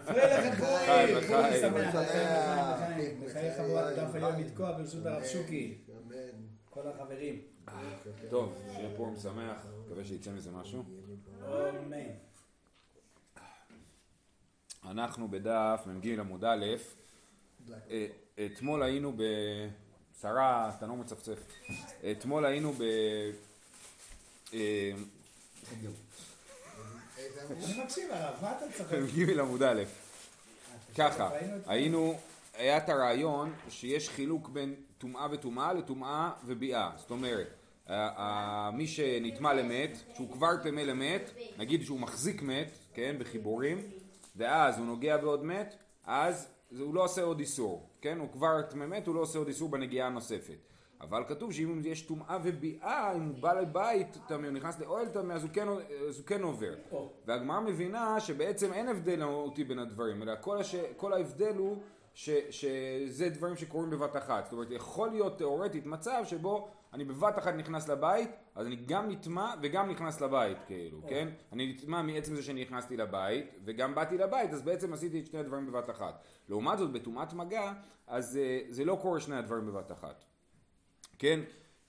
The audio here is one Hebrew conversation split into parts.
פרלך לחיים, פורים, פורים. שמח. בחיי חבורת דף היום לתקוע ברשות הרב שוקי. אמן. כל החברים. טוב, שיהיה פורים שמח, מקווה שיצא מזה משהו. אמן. אנחנו בדף מ"ג עמוד א', אה, אתמול היינו ב... שרה, אתה לא מצפצף. אתמול היינו ב... אני מקשיב הרב, מה אתה מצחק? מ"ג עמוד א', ככה, היינו, היה את הרעיון שיש חילוק בין טומאה וטומאה לטומאה וביאה, זאת אומרת, מי שנטמע למת, שהוא כבר טמא למת, נגיד שהוא מחזיק מת, כן, בחיבורים, ואז הוא נוגע בעוד מת, אז הוא לא עושה עוד איסור, כן, הוא כבר טמא מת, הוא לא עושה עוד איסור בנגיעה הנוספת. אבל כתוב שאם יש טומאה וביאה, אם הוא בא לבית טמא, הוא נכנס לאוהל טמא, אז כן- אז הוא כן עובר. והגמרא מבינה שבעצם אין הבדל מהותי בין הדברים, אלא כל, הש... כל ההבדל הוא ש... שזה דברים שקורים בבת אחת. זאת אומרת, יכול להיות תאורטית מצב שבו אני בבת אחת נכנס לבית, אז אני גם נטמע וגם נכנס לבית, כאילו, כן? אני נטמע מעצם זה שאני נכנסתי לבית, וגם באתי לבית, אז בעצם עשיתי את שני הדברים בבת אחת. לעומת זאת, בטומאת מגע, אז אה, זה לא קורה שני הדברים בבת אחת. כן?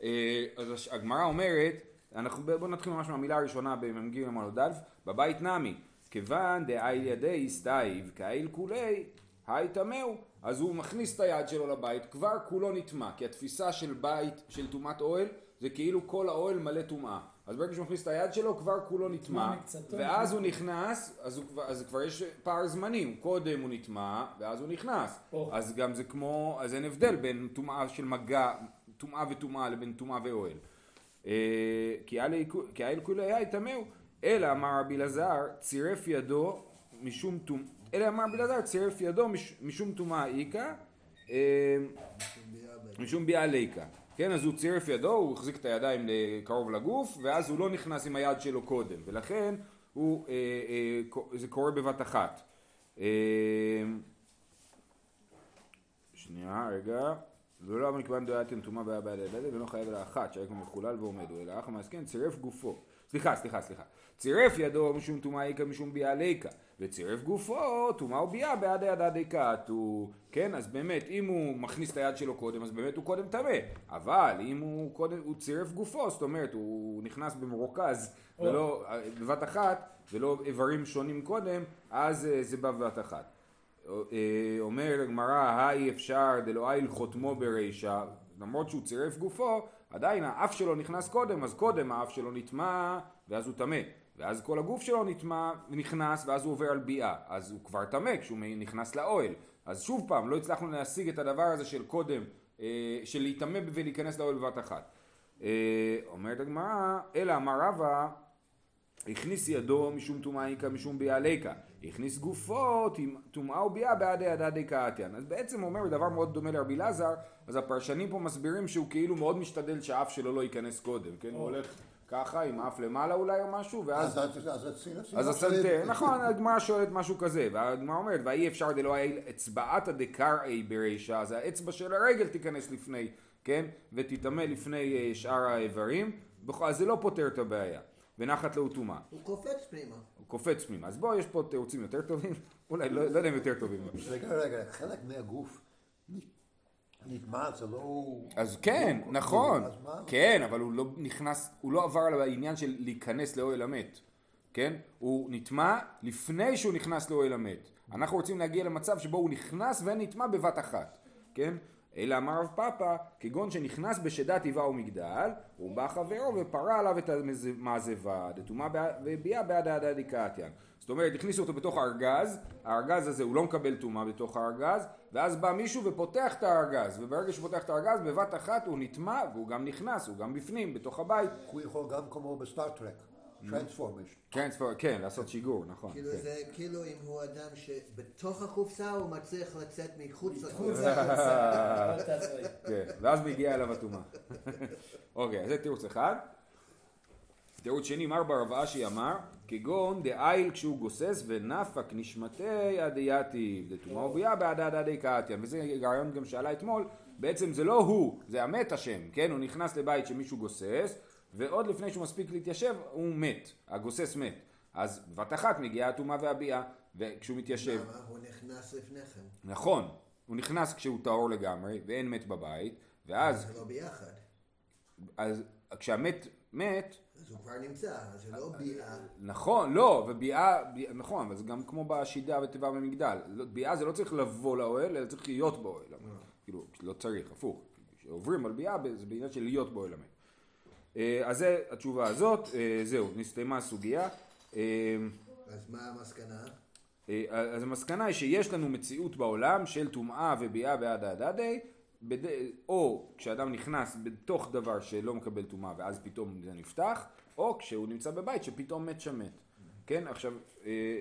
אה, אז הגמרא אומרת, אנחנו בואו נתחיל ממש מהמילה הראשונה במ"ג עמוד א', בבית נמי, כיוון דאיל ידי סתיו כאיל כולי, היי טמאו, אז הוא מכניס את היד שלו לבית, כבר כולו נטמע, כי התפיסה של בית, של טומאת אוהל, זה כאילו כל האוהל מלא טומאה. אז ברגע שהוא מכניס את היד שלו, כבר כולו נטמע. ואז הוא נכנס, אז, הוא, אז כבר יש פער זמנים, קודם הוא נטמע, ואז הוא נכנס. או. אז גם זה כמו, אז אין הבדל בין טומאה של מגע, טומאה וטומאה לבין טומאה ואוהל. אה, כי אלי- כי האל כולי היה טמאו. אלא אמר רבי אלעזר, צירף ידו משום טומאה, אלא אמר רבי אלעזר, צירף ידו מש- משום טומאה איכא, אה, משום ביאה ליקה. כן, אז הוא צירף ידו, הוא החזיק את הידיים קרוב לגוף, ואז הוא לא נכנס עם היד שלו קודם, ולכן הוא, אה, אה, זה קורה בבת אחת. אה, שנייה, רגע. ולא אבל מכיוון דעתם טומאה והיה בעד הידיים, ולא חייב אלא אחת, שהיה כמו מחולל ועומד, הוא אלא אחא מעסקן, צירף גופו. סליחה, סליחה, סליחה. צירף ידו משום טומאה איכא משום ביאה ליקה, וצירף גופו טומאה וביאה בעד הידע דקאטו. כן, אז באמת, אם הוא מכניס את היד שלו קודם, אז באמת הוא קודם טמא. אבל אם הוא קודם, הוא צירף גופו, זאת אומרת, הוא נכנס במרוכז, ולא, בבת אחת, ולא איברים שונים קודם, אז אה, זה בבת אחת. אומר הגמרא, היי אפשר דלא איל חותמו ברישא, למרות שהוא צירף גופו, עדיין האף שלו נכנס קודם, אז קודם האף שלו נטמע, ואז הוא טמא. ואז כל הגוף שלו נטמע, נכנס, ואז הוא עובר על ביאה. אז הוא כבר טמא כשהוא נכנס לאוהל. אז שוב פעם, לא הצלחנו להשיג את הדבר הזה של קודם, אה, של להיטמא ולהיכנס לאוהל בבת אחת. אה, אומרת הגמרא, אלא אמר רבא, הכניס ידו משום טומאה איכא משום ביאה ליקא, הכניס גופו טומאה וביאה בעד הידע דקאתיין. אז בעצם הוא אומר דבר מאוד דומה לרבי אלעזר, אז הפרשנים פה מסבירים שהוא כאילו מאוד משתדל שהאף שלו לא ייכנס קודם, כן? הוא הולך ככה עם האף למעלה אולי או משהו, ואז... אז אז- אז הציר- אז הציר- הסנטר, נכון, הגמרא שואלת משהו כזה, והגמרא אומרת, ואי אפשר דלא היה אצבעתא דקראי ברישא, אז האצבע של הרגל תיכנס לפני, כן? ותטמא לפני אה, שאר האיברים, אז זה לא פותר את הבעיה, ונחת לו טומאה. הוא קופץ פנימה. הוא קופץ פנימה. אז בוא, יש פה תירוצים יותר טובים, אולי, לא, לא יודע אם יותר טובים. רגע, רגע, חלק מהגוף נטמע, זה לא... אז כן, לא- נכון? כן, אבל הוא לא נכנס, הוא לא עבר על העניין של להיכנס לאוהל המת, כן? הוא נטמע לפני שהוא נכנס לאוהל המת. אנחנו רוצים להגיע למצב שבו הוא נכנס ונטמע בבת אחת, כן? אלא אמר רב פאפא, כגון שנכנס בשידה תיבה ומגדל, ובא חברו ופרע עליו את המעזיבה, דטומאה וביאה בהדי הדדי קאתיין. זאת אומרת, הכניסו אותו בתוך הארגז, הארגז הזה הוא לא מקבל טומאה בתוך הארגז, ואז בא מישהו ופותח את הארגז, וברגע שהוא פותח את הארגז, בבת אחת הוא נטמא, והוא גם נכנס, הוא גם בפנים, בתוך הבית. הוא יכול גם כמו בסטאר-טרק, טרנספורמש. טרנספר, כן, לעשות שיגור, נכון. כאילו כן. זה כאילו אם הוא אדם שבתוך הקופסה הוא מצליח לצאת מחוץ תעזרי. כן, ואז מגיע אליו הטומאה. אוקיי, אז זה תירוץ אחד. תירוץ שני, מר בר אשי אמר, כגון דאיל כשהוא גוסס ונפק נשמתי הדייתיב, דתומה וביאה בעד עדי קאתיין, וזה רעיון גם שעלה אתמול, בעצם זה לא הוא, זה המת השם, כן? הוא נכנס לבית שמישהו גוסס, ועוד לפני שהוא מספיק להתיישב, הוא מת, הגוסס מת. אז בבת אחת מגיעה הטומאה והביאה, וכשהוא מתיישב, למה? הוא נכנס לפני כן. נכון, הוא נכנס כשהוא טהור לגמרי ואין מת בבית, ואז זה לא ביחד. אז כשהמת מת, אז הוא כבר נמצא, אז זה לא ביאה. נכון, לא, וביאה, ביאה- נכון, אבל זה גם כמו בשידה ותיבה במגדל. לא- ביאה זה לא צריך לבוא לאוהל, אלא צריך להיות באוהל. כאילו, לא צריך, הפוך. כשעוברים על ביאה, זה בעניין של להיות באוהל המת. אה, אז זה התשובה הזאת, אה, זהו, נסתיימה הסוגיה. אה, אז מה המסקנה? אז המסקנה היא שיש לנו מציאות בעולם של טומאה וביאה בעד ההדדי, בד... או כשאדם נכנס בתוך דבר שלא מקבל טומאה ואז פתאום זה נפתח, או כשהוא נמצא בבית שפתאום מת שם מת. כן, עכשיו,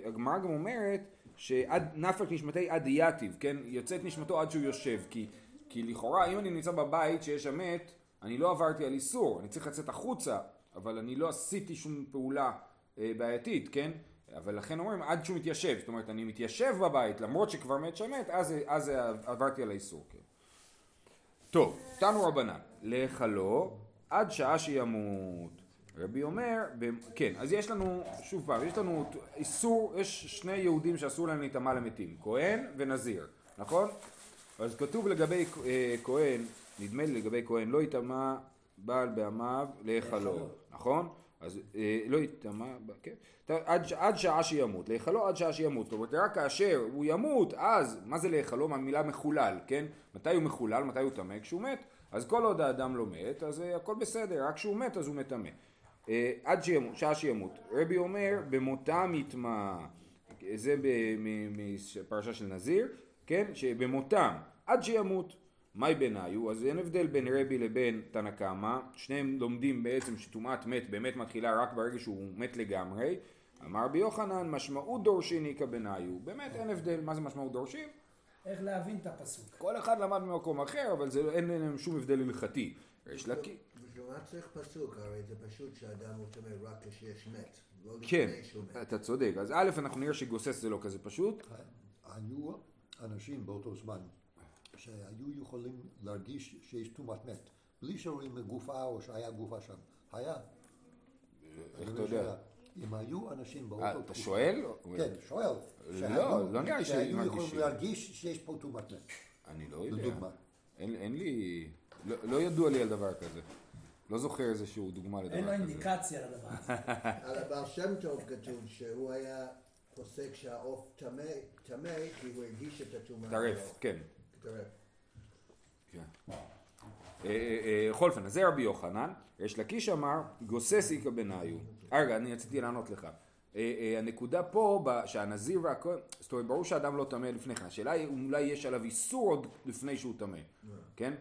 הגמרא גם אומרת שעד נפק נשמתי עד יתיב, כן, יוצאת נשמתו עד שהוא יושב, כי, כי לכאורה אם אני נמצא בבית שיש שם מת, אני לא עברתי על איסור, אני צריך לצאת החוצה, אבל אני לא עשיתי שום פעולה אה, בעייתית, כן? אבל לכן אומרים עד שהוא מתיישב, זאת אומרת אני מתיישב בבית למרות שכבר מת שם מת, אז, אז עברתי על האיסור, כן. טוב, תנו רבנן, להיכלו עד שעה שימות. רבי אומר, ב- כן, אז יש לנו, שוב פעם, יש לנו איסור, יש שני יהודים שאסור להם להיטמע למתים, כהן ונזיר, נכון? אז כתוב לגבי אה, כהן, נדמה לי לגבי כהן, לא יטמע בעל בעמיו להיכלו. נכון? אז אה, לא יטמע, כן, עד, עד שעה שימות, להיכלו עד שעה שימות, זאת אומרת רק כאשר הוא ימות, אז, מה זה להיכלו? מהמילה מחולל, כן? מתי הוא מחולל, מתי הוא טמא? כשהוא מת, אז כל עוד האדם לא מת, אז אה, הכל בסדר, רק כשהוא מת אז הוא מטמא. אה, עד שימות, שעה שימות. רבי אומר, במותם יטמע, זה בפרשה של נזיר, כן? שבמותם, עד שימות. מהי ביניו? אז אין הבדל בין רבי לבין תנא קמא, שניהם לומדים בעצם שטומאת מת באמת מתחילה רק ברגע שהוא מת לגמרי. אמר רבי יוחנן, משמעות דורשין איכא ביניו. באמת אין הבדל, מה זה משמעות דורשים? איך להבין את הפסוק. כל אחד למד ממקום אחר, אבל זה, אין להם שום הבדל הלכתי. יש לה... בשביל מה צריך פסוק? הרי זה פשוט שאדם טמא רק כשיש מת. לא כן, לפני שהוא מת. אתה צודק. אז א', אנחנו נראה שגוסס זה לא כזה פשוט. היו אנשים באותו זמן שהיו יכולים להרגיש שיש טומאת מת, בלי שרואים גופה או שהיה גופה שם. היה. איך אתה יודע? אם היו אנשים באותו אה, תקופה... אתה שואל? כן, שואל. לא, לא נראה לי שהיו שהיו יכולים מרגישים. להרגיש שיש פה טומאת מת. אני לא יודע. לדוגמה. אין, אין לי... לא, לא ידוע לי על דבר כזה. לא זוכר איזשהו דוגמה לדבר כזה. אין לו אינדיקציה לדבר הזה. על הבעל שם טוב כתוב שהוא היה פוסק שהעוף טמא, טמא כי הוא הרגיש את הטומאה. טרף, כן. טרף. כן. אה, אה, אה, בכל אופן, אז זה רבי יוחנן, ריש לקיש אמר, גוסס איכא בניו. רגע, אני רציתי לענות לך. אה, אה, הנקודה פה, שהנזיר והכהן, זאת אומרת, ברור שאדם לא טמא לפני כן, השאלה היא אולי יש עליו איסור עוד לפני שהוא טמא, כן?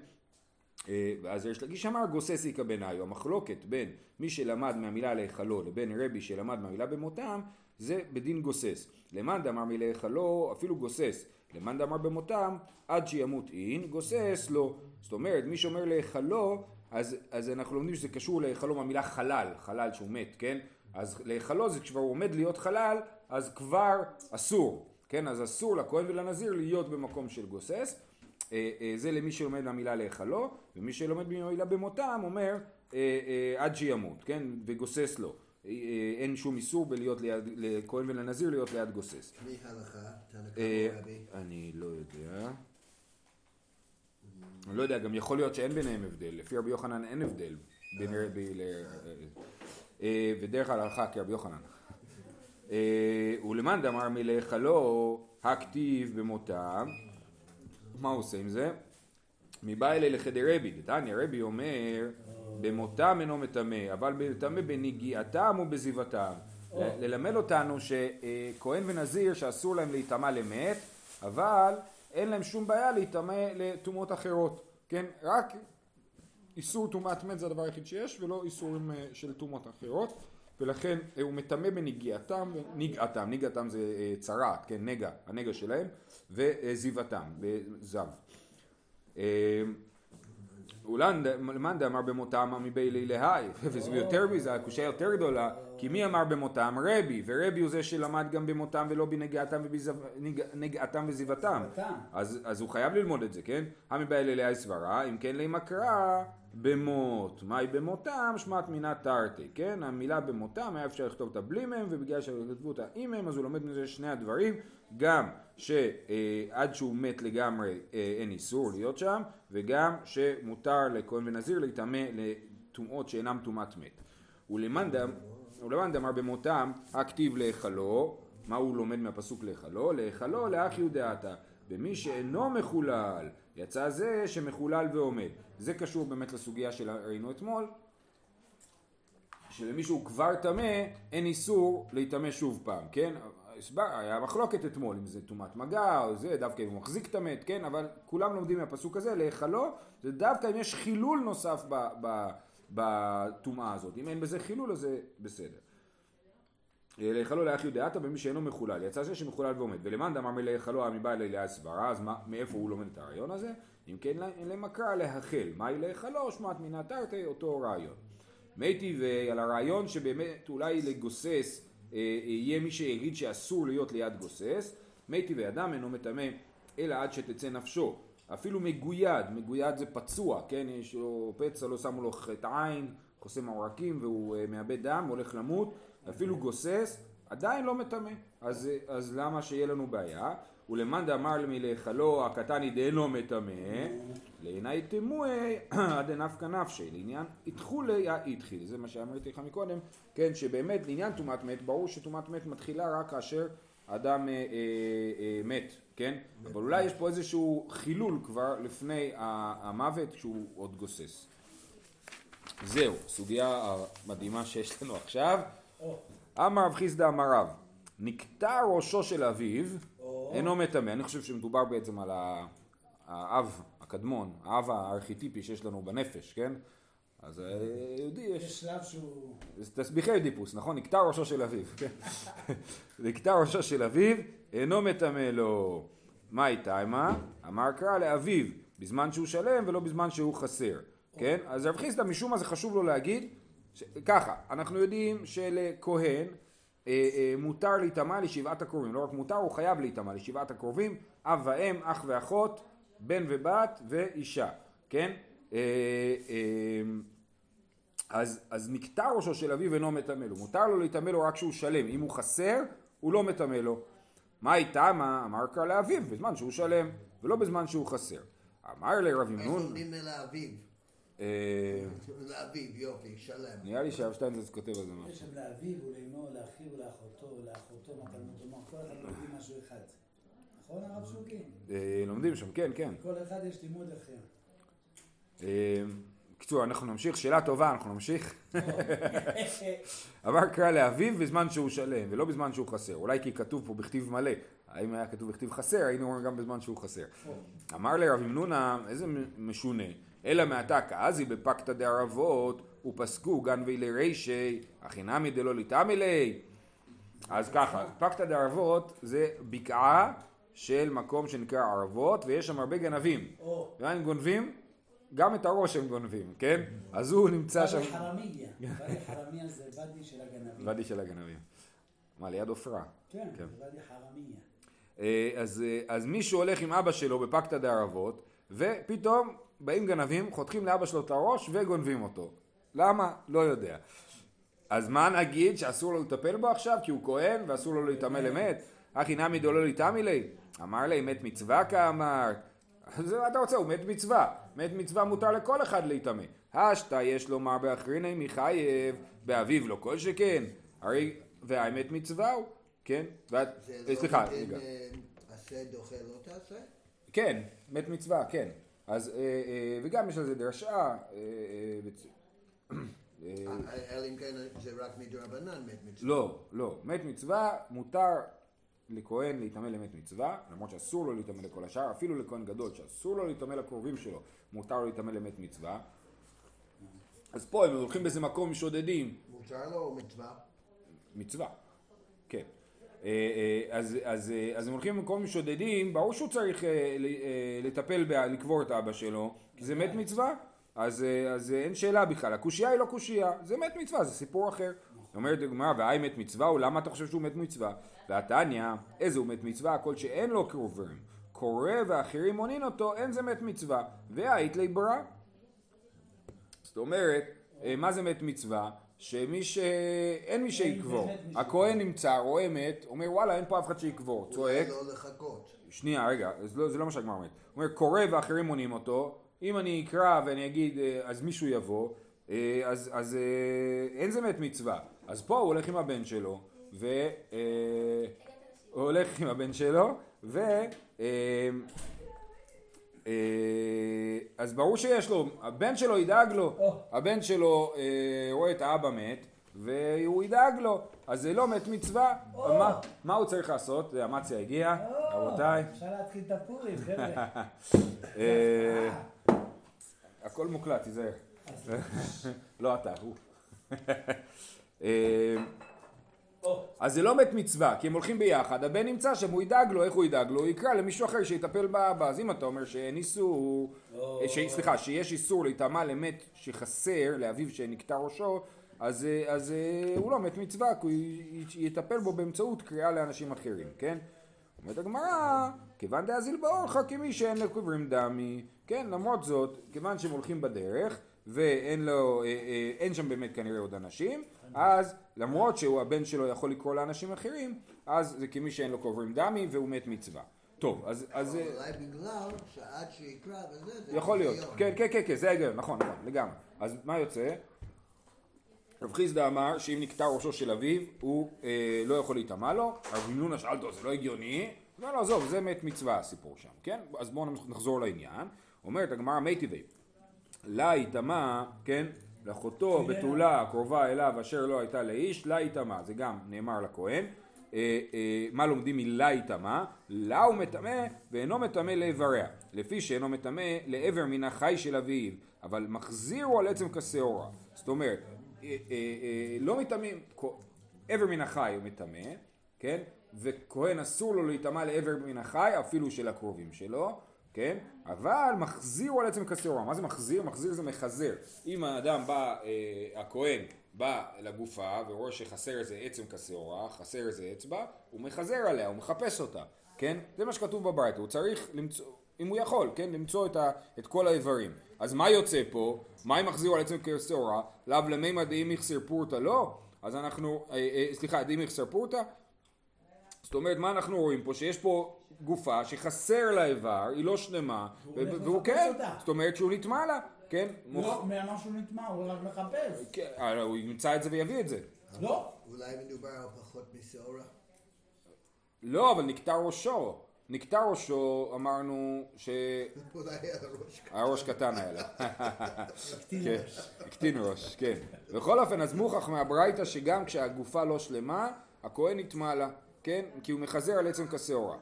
אה, אז ריש לקיש אמר, גוסס איכא בניו. המחלוקת בין מי שלמד מהמילה להיכלו לבין רבי שלמד מהמילה במותם, זה בדין גוסס. למאן דאמר מלהיכלו, אפילו גוסס. למאן דאמר במותם, עד שימות אין, גוסס לא. זאת אומרת, מי שאומר להיכלו, אז, אז אנחנו לומדים שזה קשור להיכלו מהמילה חלל, חלל שהוא מת, כן? אז להיכלו זה כשכבר הוא עומד להיות חלל, אז כבר אסור, כן? אז אסור לכהן ולנזיר להיות במקום של גוסס. אה, אה, זה למי שלומד מהמילה להיכלו, ומי שלומד מהמילה במותם אומר אה, עד שימות, כן? וגוסס לו. אה, אה, אין שום איסור בלהיות ליד, לכהן ולנזיר להיות ליד גוסס. מי הלכה? אה? אני לא יודע. אני לא יודע, גם יכול להיות שאין ביניהם הבדל. לפי רבי יוחנן אין הבדל בין רבי ל... אה, ודרך ההלכה כרבי יוחנן. אה, ולמאן דאמר מלהיכלו הכתיב במותם, מה הוא עושה עם זה? מבא אלי לחדר רבי, דתניא רבי אומר במותם אינו מטמא, אבל מטמא בנגיעתם ובזיבתם. ללמד אותנו שכהן ונזיר שאסור להם להיטמע למת, אבל אין להם שום בעיה להיטמא לטומאות אחרות, כן? רק איסור טומאת מת זה הדבר היחיד שיש, ולא איסורים אה, של טומאות אחרות, ולכן אה, הוא מטמא בנגיעתם, נגעתם, נגעתם זה אה, צרעת, כן, נגע, הנגע שלהם, וזיבתם, בזב. אולן למאן דאמר במותם מביילי להי, ויותר מזה, הקושייה יותר גדולה, כי מי אמר במותם? רבי, ורבי הוא זה שלמד גם במותם ולא בנגעתם. זיבתם. אז, הוא חייב ללמוד את זה, כן? המביילי להי סברה, אם כן לימה קרא במות. מהי במותם? שמעת מינה תרתי, כן? המילה במותם היה אפשר לכתוב אותה בלי מהם, ובגלל שכתבו אותה עם מהם, אז הוא לומד מזה שני הדברים, גם שעד שהוא מת לגמרי אה, אין איסור להיות שם, וגם שמותר לכהן ונזיר להיטמא לטומאות שאינם טומאת מת. ולמאן דאמ- ולמאן דאמר במותם, הכתיב להיכלו, מה הוא לומד מהפסוק להיכלו? להיכלו לאחיו דעתה. במי שאינו מחולל, יצא זה שמחולל ועומד. זה קשור באמת לסוגיה שראינו אתמול, שלמי שהוא כבר טמא, אין איסור להיטמא שוב פעם, כן? היה מחלוקת אתמול אם זה טומאת מגע או זה, דווקא אם הוא מחזיק את המת, כן? אבל כולם לומדים מהפסוק הזה, להיכלו, זה דווקא אם יש חילול נוסף בטומאה הזאת. אם אין בזה חילול אז זה בסדר. להיכלו לאחי דעתה במי שאינו מחולל, יצא זה שמחולל ועומד, ולמאן דאמר מלהיכלו מבעל אליה סברה, אז מה, מאיפה הוא לומד את הרעיון הזה? אם כן למקרא להחל, מהי להיכלו? שמעת מינה תרתי, אותו רעיון. מי טבעי על הרעיון שבאמת אולי לגוסס אה, יהיה מי שיגיד שאסור להיות ליד גוסס, מי טבעי אדם אינו מטמא אלא עד שתצא נפשו, אפילו מגויד, מגויד זה פצוע, כן, יש לו פצע, לא שמו לו חטא עין, חוסם עורקים והוא אה, מאבד דם, הולך למות, אפילו גוסס, עדיין לא מטמא, אז, אה, אז למה שיהיה לנו בעיה? ולמאן דאמר למי להיכלו הקטני דאינו מטמא, לעיני תמוהי עד נפקא נפשי, לעניין איתחולי האיתחיל, זה מה שאמרתי לך מקודם, כן, שבאמת לעניין טומאת מת, ברור שטומאת מת מתחילה רק כאשר אדם אה, אה, אה, מת, כן? אבל אולי יש פה איזשהו חילול כבר לפני המוות שהוא עוד גוסס. זהו, סוגיה המדהימה שיש לנו עכשיו. אמר רב חיסדא אמר רב, נקטע ראשו של אביו. אינו מטמא. אני חושב שמדובר בעצם על האב הקדמון, האב הארכיטיפי שיש לנו בנפש, כן? אז היהודי יש... יש שלב שהוא... תסביכי אודיפוס, נכון? נקטע ראשו של אביו, כן? נקטע ראשו של אביו, אינו מטמא לו. מה איתה מה? אמר קרא לאביו, בזמן שהוא שלם ולא בזמן שהוא חסר, כן? אז רב חיסדא משום מה זה חשוב לו להגיד, ש... ככה, אנחנו יודעים שלכהן אה, אה, מותר להיטמע לשבעת הקרובים, לא רק מותר, הוא חייב להיטמע לשבעת הקרובים, אב ואם, אח ואחות, בן ובת ואישה, כן? אה, אה, אז, אז נקטע ראשו של אביו אינו מטמא לו, מותר לו להיטמא לו רק כשהוא שלם, אם הוא חסר, הוא לא מטמא לו. מה איתה מה? אמר קרא לאביו, בזמן שהוא שלם, ולא בזמן שהוא חסר. אמר לרב איך ימנון, לומדים לאביו? אה, לאביו, יופי, שלם. נראה לי שהרב שטיינזרץ כותב על זה יש משהו. שם לאביו ולאמו, לאחיו ולאחותו, ולאחותו, מתנות ומוח, כל אחד לומדים משהו אחד. נכון הרב שוקי? אה, לומדים שם, כן, כן. כל אחד יש לימוד אחר. אה, בקיצור, אנחנו נמשיך, שאלה טובה, אנחנו נמשיך. אמר קרא לאביו בזמן שהוא שלם, ולא בזמן שהוא חסר. אולי כי כתוב פה בכתיב מלא. האם היה כתוב בכתיב חסר, היינו אומרים גם בזמן שהוא חסר. אמר לרב ימנונה, איזה משונה, אלא מעתה כאזי בפקתא דערבות, ופסקו גנבי לרישי, הכי נמי דלא ליטמי לי. אז ככה, פקתא דערבות זה בקעה של מקום שנקרא ערבות, ויש שם הרבה גנבים. או, ומה הם גונבים? גם את הראש הם גונבים, כן? אז הוא נמצא שם... ואדי חרמיה. ואדי חרמיה זה ואדי של הגנבים. ואדי של הגנבים. מה, ליד עופרה. כן, כן. ואדי חרמיה. אה, אה, אז מישהו הולך עם אבא שלו בפקתא דערבות, ופתאום באים גנבים, חותכים לאבא שלו את הראש וגונבים אותו. למה? לא יודע. אז מה נגיד שאסור לו לטפל בו עכשיו כי הוא כהן ואסור לו להיטמא למת? הכי נמי דולא ליטמא לי? אמר לי מת מצווה כאמרת. אז מה אתה רוצה? הוא מת מצווה. מת מצווה מותר לכל אחד להיטמא. השתא יש לומר באחריני מחייב, באביו לא כל שכן. הרי והאמת מצווה הוא, כן? ואת, זה אה, לא סליחה, רגע. אה, עשה דוחה לא תעשה? כן, מת מצווה, כן. אז, אה, אה, וגם יש על זה דרשה. אה, אלא אם כן זה רק מדרבנן מת מצווה. לא, לא. מת מצווה מותר לכהן להיטמא למת מצווה, למרות שאסור לו להיטמא לכל השאר, אפילו לכהן גדול שאסור לו להיטמא לקרובים שלו, מותר לו להיטמא למת מצווה. אז פה הם הולכים באיזה מקום שודדים, מותר לו או מצווה? מצווה, אז, אז, אה, אז הם הולכים למקום שודדים, ברור שהוא צריך אה, אה, לטפל, לקבור את אבא שלו, כי זה מת מצווה, אז, אה, אז אה, אין שאלה בכלל, הקושייה היא לא קושייה, זה מת מצווה, זה סיפור אחר. אומרת הגמרא, והאי מת מצווה, הוא למה אתה חושב שהוא מת מצווה? והתניא, איזה הוא מת מצווה? כל שאין לו קרובים. קורא ואחרים מונין אותו, אין זה מת מצווה. והאית לי ברא. זאת אומרת, אה, מה זה מת מצווה? שמי ש... אין מי שיקבור. הכהן נמצא, רואה מת, אומר וואלה אין פה אף אחד שיקבור. צועק, לא. שנייה, רגע, זה לא, זה לא מה שהגמרא אומרת. הוא אומר, קורא ואחרים מונים אותו, אם אני אקרא ואני אגיד, אה, אז מישהו יבוא, אה, אז, אז אה, אין זה מת מצווה. אז פה הוא הולך עם הבן שלו, ו... אה, הוא הולך עם הבן שלו, ו... אה, אז ברור שיש לו, הבן שלו ידאג לו. הבן שלו אה, רואה את האבא מת, והוא ידאג לו, אז זה לא מת מצווה. מה, מה הוא צריך לעשות? אמציה הגיע, רבותיי. אפשר להתחיל את הפורים, חבר'ה. אה, הכל מוקלט, תיזהר. לא אתה, הוא. אז זה לא מת מצווה, כי הם הולכים ביחד, הבן נמצא שם, הוא ידאג לו, איך הוא ידאג לו? הוא יקרא למישהו אחר שיטפל באבא, אז אם אתה אומר שאין איסור. ש- סליחה, שיש איסור להיטמע למת שחסר, לאביו שנקטע ראשו, אז, אז אה, הוא לא מת מצווה, כי הוא יטפל בו באמצעות קריאה לאנשים אחרים, כן? אומרת הגמרא, כיוון דאזיל באורחה כמי שאין לו קוברים דמי, כן, למרות זאת, כיוון שהם הולכים בדרך, ואין לו, אה, אה, אין שם באמת כנראה עוד אנשים, אז למרות שהוא הבן שלו יכול לקרוא לאנשים אחרים, אז זה כמי שאין לו קוברים דמי והוא מת מצווה. טוב, אז, אז אה, אולי בגלל שעד שיקרא וזה, זה יכול להיות. כן, כן, כן, כן, זה ההיגיון, נכון, נכון, לגמרי. אז מה יוצא? רב חיסדא אמר שאם נקטע ראשו של אביו, הוא אה, לא יכול להיטמע לו, רב מנונה שאל אותו, זה לא הגיוני? אומר לו, עזוב, זה מת מצווה הסיפור שם, כן? אז בואו נחזור לעניין. אומרת הגמרא מיטיבי, לה יטמע, כן? לאחותו בתולה הקרובה אליו אשר לא הייתה לאיש, לה יטמע, זה גם נאמר לכהן. אה, אה, מה לומדים מלה יטמע? לה הוא מטמא ואינו מטמא לאיבריה, לפי שאינו מטמא לעבר מן החי של אביו, אבל מחזיר הוא על עצם כשעורה. זאת אומרת, אה, לא מטמאים, עבר מן החי הוא מטמא, כן? וכהן אסור לו להיטמע לעבר מן החי, אפילו של הקרובים שלו, כן? אבל מחזיר הוא על עצם כשעורה. מה זה מחזיר? מחזיר זה מחזר. אם האדם בא, אה, הכהן בא לגופה ורואה שחסר איזה עצם כשעורה, חסר איזה אצבע, הוא מחזר עליה, הוא מחפש אותה, כן? זה מה שכתוב בברייתא, הוא צריך למצוא, אם הוא יכול, כן? למצוא את, ה, את כל האיברים. אז מה יוצא פה? מה אם מחזירו על עצם כשעורה? לאו למימא דאם איכסר פורתא לא? אז אנחנו, אה, אה, סליחה, דאם איכסר פורתא? זאת אומרת, מה אנחנו רואים פה? שיש פה גופה שחסר לה איבר, היא לא שלמה, והוא הולך לחפש כן. זאת אומרת שהוא נטמע לה, כן? לא, מאמר שהוא נטמע, הוא רק מחפש. כן, הוא ימצא את זה ויביא את זה. לא, אולי מדובר על פחות משעורה. לא, אבל נקטע ראשו. נקטע ראשו, אמרנו ש... אולי הראש ככה. הראש קטן היה לה. הקטין כן, ראש. הקטין ראש, כן. בכל אופן, אז מוכח מהברייתא שגם כשהגופה לא שלמה, הכהן נטמע לה, כן? כי הוא מחזר על עצם כשעורה.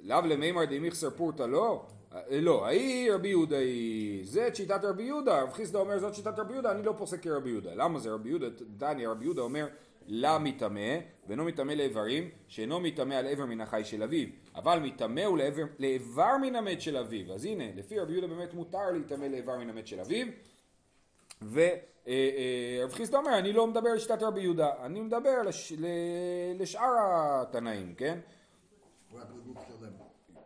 לאו למימר דמיכסר פורתא לא? אה, לא, ההיא רבי יהודה היא, זה את שיטת רבי יהודה, רב חיסדא אומר זאת שיטת רבי יהודה, אני לא פוסק כרבי יהודה. למה זה רבי יהודה? דני, רבי יהודה אומר לה מטמא, ואינו מטמא לאיברים, שאינו מטמא על עבר מן החי של אביו, אבל מטמא הוא לאיבר מן המת של אביו. אז הנה, לפי רבי יהודה באמת מותר להיטמא לאיבר מן המת של אביו, ורב חיסדא אומר, אני לא מדבר על שיטת רבי יהודה, אני מדבר לש, לשאר התנאים, כן? רק לגוף שלם.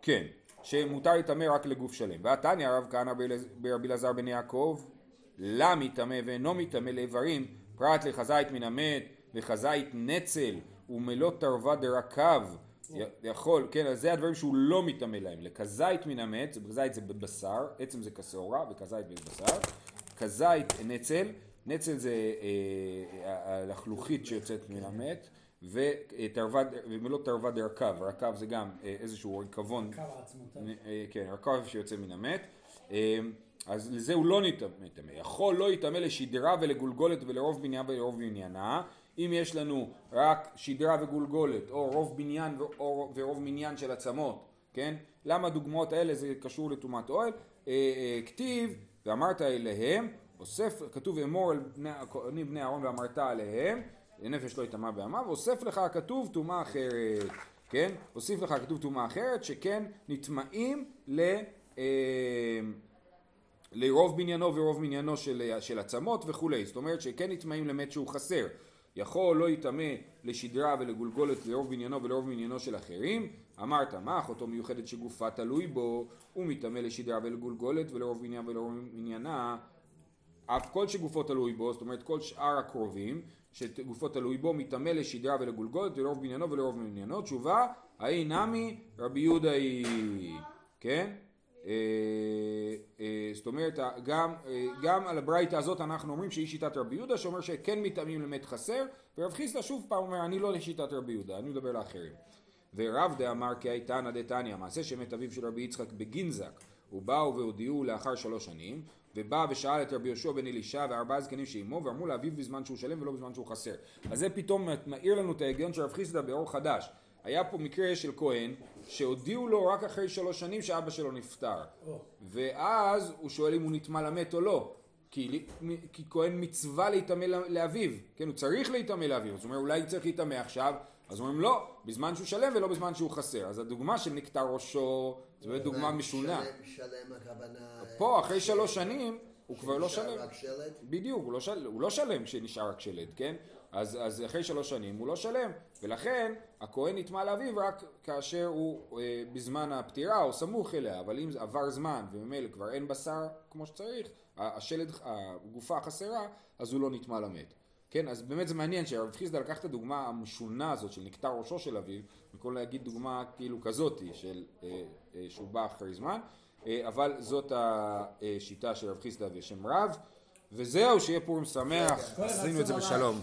כן, שמותר להיטמא רק לגוף שלם. והתניא רב כהנא ברבי אלעזר בן יעקב, לה מטמא ואינו מטמא לאיברים, פרט לחזית מן המת וחזית נצל ומלוא תרווה דרקב. יכול, כן, אז זה הדברים שהוא לא מטמא להם. לכזית מן המת, זה- כזית זה בבשר, עצם זה כשעורה וכזית בבשר. כזית נצל, נצל זה אה, הלחלוכית שיוצאת מן המת. ומלוא תרווה דרקב, רקב זה גם אה, איזשהו ריקבון. אה, כן, רקב שיוצא מן המת. אה, אז לזה הוא לא נטמא. יכול לא יטמא לשדרה ולגולגולת ולרוב בניין ולרוב בניינה. אם יש לנו רק שדרה וגולגולת, או רוב בניין או- ורוב מניין של עצמות, כן? למה הדוגמאות האלה זה קשור לטומאת אוהל? אה, אה, כתיב, ואמרת אליהם, אוסף, כתוב אמור אל בני, הכהנים בני אהרון ואמרת עליהם, לנפש לא יטמע בעמיו, אוסף לך הכתוב טומאה אחרת, כן? הוסיף לך כתוב טומאה אחרת, שכן נטמעים ל... אה, לרוב בניינו ורוב מניינו של, של עצמות וכולי, זאת אומרת שכן נטמעים למת שהוא חסר. יכול לא יטמא לשדרה ולגולגולת לרוב בניינו ולרוב מניינו של אחרים, אמרת מה אחותו מיוחדת שגופה תלוי בו, הוא מטמא לשדרה ולגולגולת ולרוב בניין ולרוב מניינה, אף כל שגופו תלוי בו, זאת אומרת כל שאר הקרובים, שגופו תלוי בו, מטמא לשדרה ולגולגולת ולרוב בניינו ולרוב מניינו, תשובה, האי נמי רבי יהודה היא, כן? אה, אה, זאת אומרת, גם, אה, גם על הברייתא הזאת אנחנו אומרים שהיא שיטת רבי יהודה, שאומר שכן מתאמים למת חסר, ורב חיסדא שוב פעם אומר, אני לא לשיטת רבי יהודה, אני מדבר לאחרים. ורב דאמר כי הייתנא דתניא, מעשה שמת אביו של רבי יצחק בגינזק, ובאו והודיעו לאחר שלוש שנים, ובא ושאל את רבי יהושע בן אלישע וארבעה זקנים שעימו, ואמרו לאביו בזמן שהוא שלם ולא בזמן שהוא חסר. אז זה פתאום מאיר לנו את ההיגיון של רב חיסדא באור חדש. היה פה מקרה של כהן שהודיעו לו רק אחרי שלוש שנים שאבא שלו נפטר. ואז הוא שואל אם הוא נטמע למת או לא כי, כי כהן מצווה להיטמא לאביו כן הוא צריך להיטמא לאביו אז הוא אומר אולי צריך להיטמא עכשיו אז אומרים לא בזמן שהוא שלם ולא בזמן שהוא חסר אז הדוגמה של נקטע ראשו זו באמת דוגמה משונה שלם, שלם הכוונה... פה אחרי שלוש שנים הוא כבר לא שלם רק שלד? בדיוק, הוא לא, של... הוא לא שלם כשנשאר רק שלד, כן? אז, אז אחרי שלוש שנים הוא לא שלם, ולכן הכהן נטמע לאביו רק כאשר הוא אה, בזמן הפטירה או סמוך אליה, אבל אם עבר זמן וממילא כבר אין בשר כמו שצריך, השלד, הגופה חסרה, אז הוא לא נטמע למת. כן, אז באמת זה מעניין שהרב חיסדא לקח את הדוגמה המשונה הזאת של נקטע ראשו של אביו, במקום להגיד דוגמה כאילו כזאתי של אה, אה, שהוא בא אחרי זמן, אה, אבל זאת השיטה של רב חיסדא בשם רב, וזהו, שיהיה פורים שמח, כל אחד עשינו את זה. בשלום.